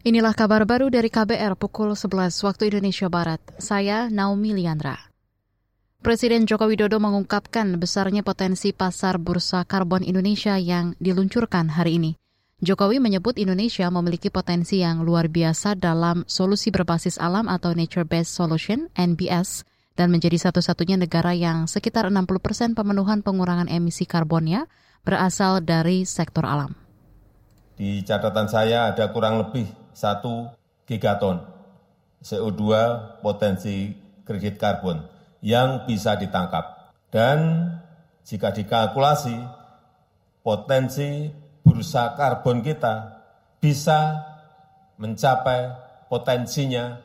Inilah kabar baru dari KBR pukul 11 waktu Indonesia Barat. Saya Naomi Liandra. Presiden Joko Widodo mengungkapkan besarnya potensi pasar bursa karbon Indonesia yang diluncurkan hari ini. Jokowi menyebut Indonesia memiliki potensi yang luar biasa dalam solusi berbasis alam atau Nature Based Solution (NBS) dan menjadi satu-satunya negara yang sekitar 60 persen pemenuhan pengurangan emisi karbonnya berasal dari sektor alam. Di catatan saya ada kurang lebih satu gigaton CO2 potensi kredit karbon yang bisa ditangkap. Dan jika dikalkulasi, potensi bursa karbon kita bisa mencapai potensinya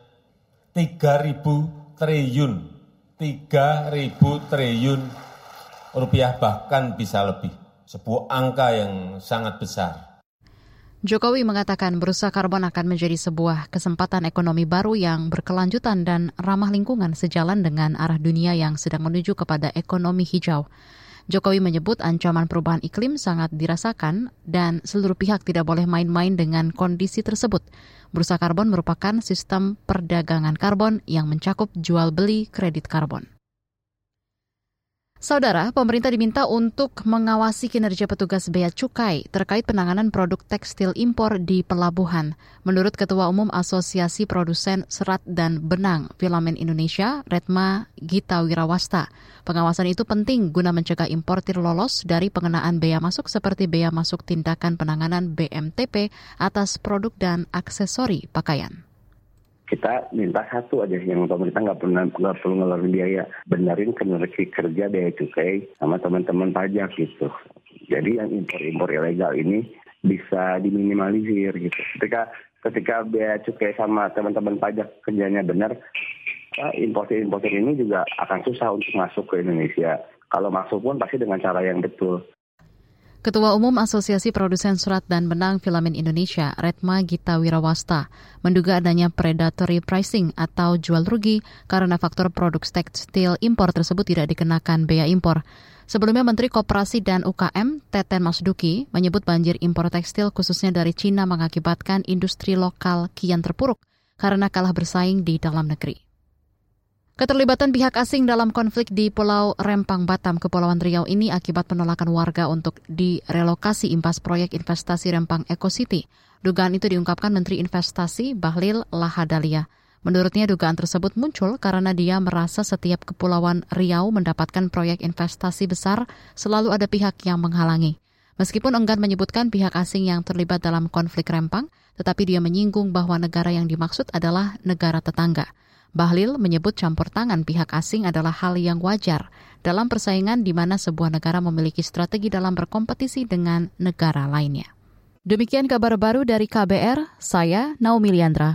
3.000 triliun, 3.000 triliun rupiah bahkan bisa lebih. Sebuah angka yang sangat besar. Jokowi mengatakan bursa karbon akan menjadi sebuah kesempatan ekonomi baru yang berkelanjutan dan ramah lingkungan sejalan dengan arah dunia yang sedang menuju kepada ekonomi hijau. Jokowi menyebut ancaman perubahan iklim sangat dirasakan dan seluruh pihak tidak boleh main-main dengan kondisi tersebut. Bursa karbon merupakan sistem perdagangan karbon yang mencakup jual beli kredit karbon. Saudara, pemerintah diminta untuk mengawasi kinerja petugas bea cukai terkait penanganan produk tekstil impor di pelabuhan. Menurut Ketua Umum Asosiasi Produsen Serat dan Benang Filamen Indonesia, Retma Gita Wirawasta, pengawasan itu penting guna mencegah importir lolos dari pengenaan bea masuk seperti bea masuk tindakan penanganan BMTP atas produk dan aksesori pakaian kita minta satu aja yang pemerintah nggak pernah nggak perlu ngeluarin biaya. Benerin kinerja kerja biaya cukai sama teman-teman pajak gitu. Jadi yang impor-impor ilegal ini bisa diminimalisir gitu. Ketika ketika biaya cukai sama teman-teman pajak kerjanya benar importer-importer ini juga akan susah untuk masuk ke Indonesia. Kalau masuk pun pasti dengan cara yang betul Ketua Umum Asosiasi Produsen Surat dan Benang Filamen Indonesia, Retma Gita Wirawasta, menduga adanya predatory pricing atau jual rugi karena faktor produk tekstil impor tersebut tidak dikenakan bea impor. Sebelumnya Menteri Koperasi dan UKM, Teten Masduki, menyebut banjir impor tekstil khususnya dari Cina mengakibatkan industri lokal kian terpuruk karena kalah bersaing di dalam negeri. Keterlibatan pihak asing dalam konflik di Pulau Rempang Batam, Kepulauan Riau ini akibat penolakan warga untuk direlokasi impas proyek investasi Rempang Eco City. Dugaan itu diungkapkan Menteri Investasi Bahlil Lahadalia. Menurutnya dugaan tersebut muncul karena dia merasa setiap Kepulauan Riau mendapatkan proyek investasi besar selalu ada pihak yang menghalangi. Meskipun enggan menyebutkan pihak asing yang terlibat dalam konflik Rempang, tetapi dia menyinggung bahwa negara yang dimaksud adalah negara tetangga. Bahlil menyebut campur tangan pihak asing adalah hal yang wajar dalam persaingan di mana sebuah negara memiliki strategi dalam berkompetisi dengan negara lainnya. Demikian kabar baru dari KBR, saya Naomi Liandra.